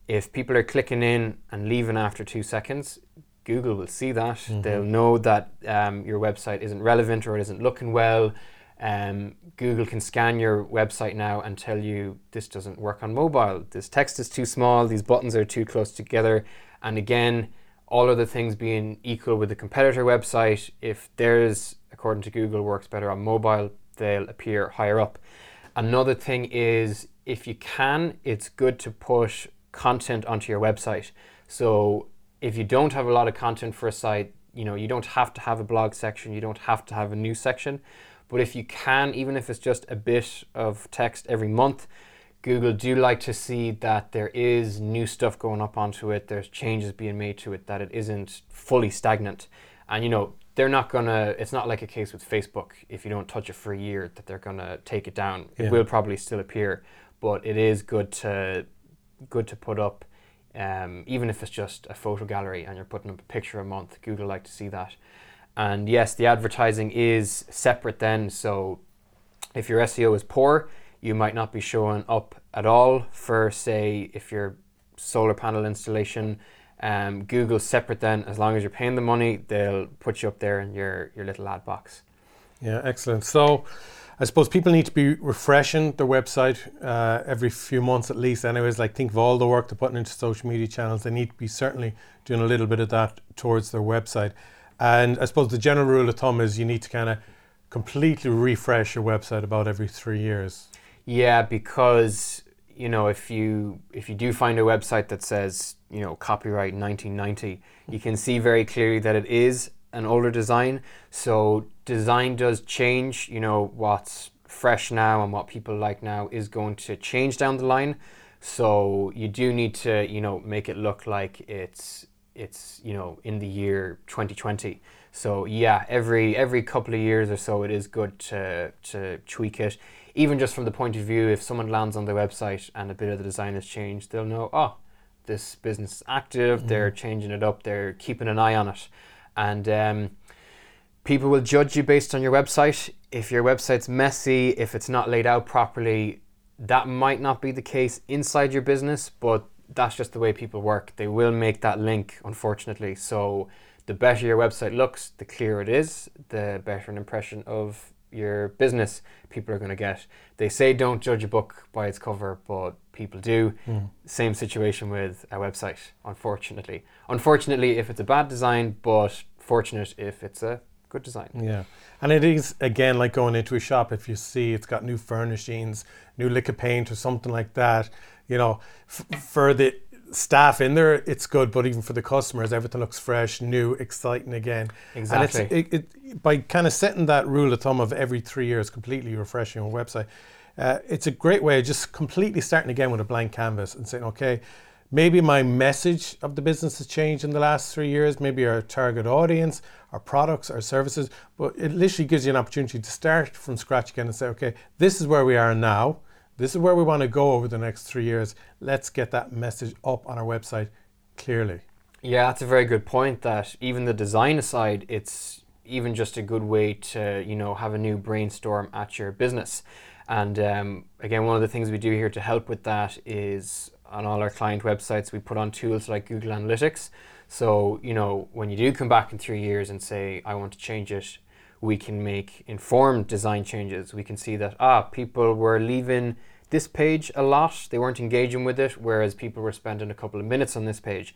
Speaker 2: If people are clicking in and leaving after two seconds, Google will see that. Mm-hmm. They'll know that um, your website isn't relevant or it isn't looking well. Um, Google can scan your website now and tell you this doesn't work on mobile. This text is too small. These buttons are too close together. And again, all of the things being equal with the competitor website, if theirs, according to Google, works better on mobile, they'll appear higher up. Another thing is if you can, it's good to put content onto your website. So if you don't have a lot of content for a site, you know, you don't have to have a blog section, you don't have to have a news section. But if you can, even if it's just a bit of text every month, Google do like to see that there is new stuff going up onto it, there's changes being made to it, that it isn't fully stagnant. And you know, they're not gonna it's not like a case with Facebook, if you don't touch it for a year, that they're gonna take it down. It
Speaker 1: Yeah.
Speaker 2: will probably still appear, but it is good to good to put up um, even if it's just a photo gallery and you're putting up a picture a month, Google like to see that. And yes, the advertising is separate then. So if your SEO is poor, you might not be showing up at all for, say, if your solar panel installation. Um, Google's separate then. As long as you're paying the money, they'll put you up there in your, your little ad box.
Speaker 1: Yeah, excellent. So, I suppose people need to be refreshing their website uh, every few months at least. Anyways, like think of all the work they're putting into social media channels. They need to be certainly doing a little bit of that towards their website. And I suppose the general rule of thumb is you need to kind of completely refresh your website about every three years.
Speaker 2: Yeah, because you know if you if you do find a website that says you know copyright 1990, you can see very clearly that it is an older design. So design does change. You know what's fresh now and what people like now is going to change down the line. So you do need to you know make it look like it's it's you know in the year 2020. So yeah, every every couple of years or so, it is good to to tweak it. Even just from the point of view, if someone lands on the website and a bit of the design has changed, they'll know, oh, this business is active. Mm-hmm. They're changing it up. They're keeping an eye on it, and um, people will judge you based on your website. If your website's messy, if it's not laid out properly, that might not be the case inside your business, but that's just the way people work. They will make that link, unfortunately. So the better your website looks, the clearer it is, the better an impression of your business people are going to get. They say don't judge a book by its cover, but people do. Hmm. Same situation with a website, unfortunately. Unfortunately, if it's a bad design, but fortunate if it's a good design.
Speaker 1: Yeah. And it is, again, like going into a shop. If you see it's got new furnishings, new lick of paint, or something like that, you know, f- for the staff in there, it's good. But even for the customers, everything looks fresh, new, exciting again.
Speaker 2: Exactly.
Speaker 1: And it's, it, it, by kind of setting that rule of thumb of every three years, completely refreshing your website, uh, it's a great way of just completely starting again with a blank canvas and saying, okay, maybe my message of the business has changed in the last three years, maybe our target audience, our products, our services, but it literally gives you an opportunity to start from scratch again and say, okay, this is where we are now. This is where we want to go over the next three years. Let's get that message up on our website clearly.
Speaker 2: Yeah, that's a very good point. That even the design aside, it's even just a good way to you know have a new brainstorm at your business. And um, again, one of the things we do here to help with that is on all our client websites we put on tools like Google Analytics. So you know when you do come back in three years and say I want to change it, we can make informed design changes. We can see that ah people were leaving this page a lot, they weren't engaging with it, whereas people were spending a couple of minutes on this page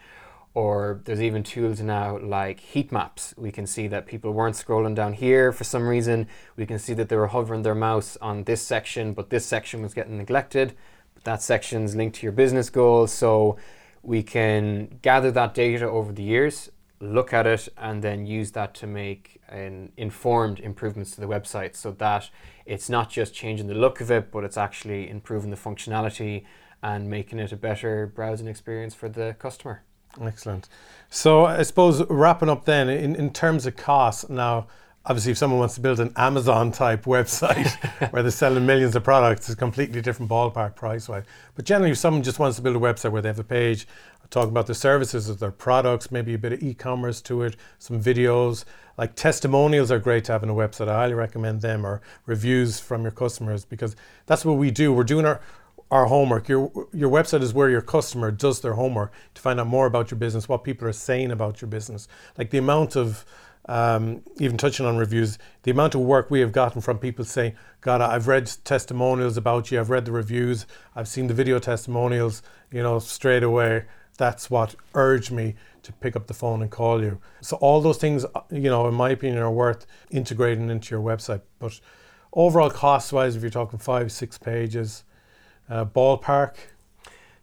Speaker 2: or there's even tools now like heat maps. We can see that people weren't scrolling down here for some reason. We can see that they were hovering their mouse on this section, but this section was getting neglected. But that section's linked to your business goals. So we can gather that data over the years, look at it, and then use that to make an informed improvements to the website so that it's not just changing the look of it, but it's actually improving the functionality and making it a better browsing experience for the customer.
Speaker 1: Excellent. So I suppose wrapping up then in, in terms of costs now, obviously if someone wants to build an Amazon type website where they're selling millions of products, it's a completely different ballpark price wise. But generally if someone just wants to build a website where they have a page talking about the services of their products, maybe a bit of e-commerce to it, some videos, like testimonials are great to have on a website. I highly recommend them or reviews from your customers because that's what we do. We're doing our our homework. Your your website is where your customer does their homework to find out more about your business, what people are saying about your business. Like the amount of um, even touching on reviews, the amount of work we have gotten from people saying, God, I've read testimonials about you, I've read the reviews, I've seen the video testimonials, you know, straight away. That's what urged me to pick up the phone and call you. So all those things, you know, in my opinion, are worth integrating into your website. But overall cost wise, if you're talking five, six pages, uh, ballpark.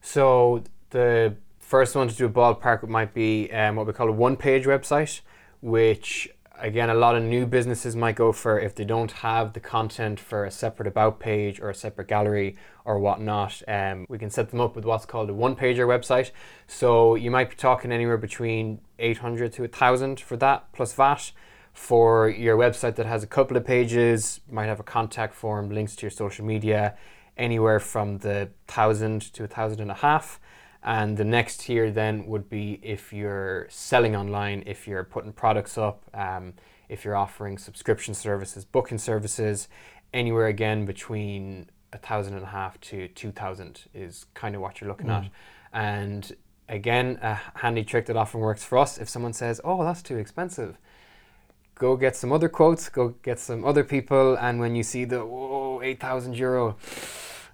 Speaker 2: So The first one to do a ballpark might be um, what we call a one-page website, which again a lot of new businesses might go for if they don't have the content for a separate about page or a separate gallery or whatnot. Um, we can set them up with what's called a one-pager website. So you might be talking anywhere between 800 to 1,000 for that plus VAT. For your website that has a couple of pages, might have a contact form, links to your social media, anywhere from the thousand to a thousand and a half. And the next tier then would be if you're selling online, if you're putting products up, um, if you're offering subscription services, booking services, anywhere again between a thousand and a half to two thousand is kind of what you're looking mm. at. And again, a handy trick that often works for us if someone says, "Oh, that's too expensive," go get some other quotes, go get some other people, and when you see the whoa, eight thousand euro,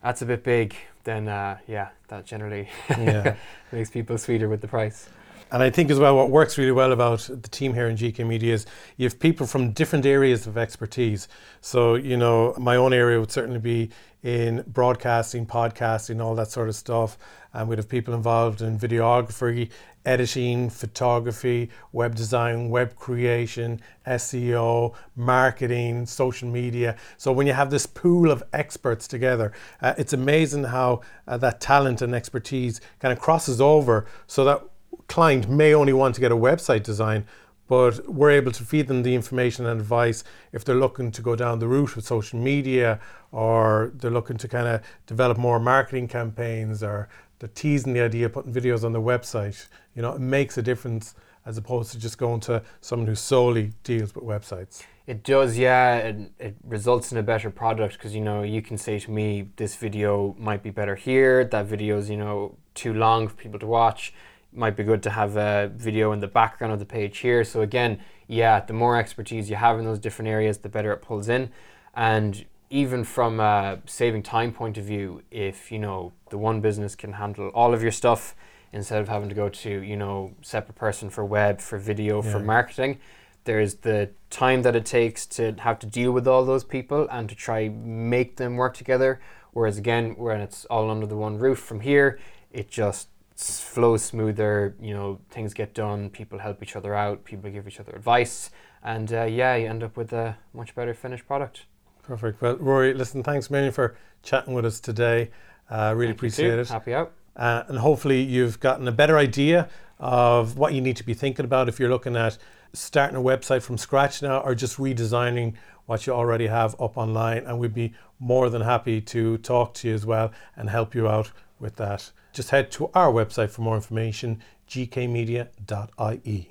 Speaker 2: that's a bit big then uh, yeah, that generally yeah. makes people sweeter with the price.
Speaker 1: And I think as well, what works really well about the team here in GK Media is you have people from different areas of expertise. So, you know, my own area would certainly be in broadcasting, podcasting, all that sort of stuff. And we'd have people involved in videography, editing, photography, web design, web creation, SEO, marketing, social media. So when you have this pool of experts together, uh, it's amazing how uh, that talent and expertise kind of crosses over so that client may only want to get a website design but we're able to feed them the information and advice if they're looking to go down the route with social media or they're looking to kind of develop more marketing campaigns or they're teasing the idea of putting videos on their website. You know, it makes a difference as opposed to just going to someone who solely deals with websites.
Speaker 2: It does, yeah. It, it results in a better product because you know you can say to me, this video might be better here. That video is you know too long for people to watch. It might be good to have a video in the background of the page here. So again, yeah, the more expertise you have in those different areas, the better it pulls in. And even from a saving time point of view, if you know the one business can handle all of your stuff instead of having to go to you know separate person for web, for video, yeah. for marketing, there's the time that it takes to have to deal with all those people and to try make them work together. Whereas again, when it's all under the one roof from here, it just flows smoother. You know, things get done. People help each other out. People give each other advice, and uh, yeah, you end up with a much better finished product.
Speaker 1: Perfect. Well, Rory, listen, thanks million for chatting with us today. Uh, really Thank appreciate it.
Speaker 2: Happy out.
Speaker 1: Uh, and hopefully you've gotten a better idea of what you need to be thinking about if you're looking at starting a website from scratch now or just redesigning what you already have up online. And we'd be more than happy to talk to you as well and help you out with that. Just head to our website for more information, gkmedia.ie.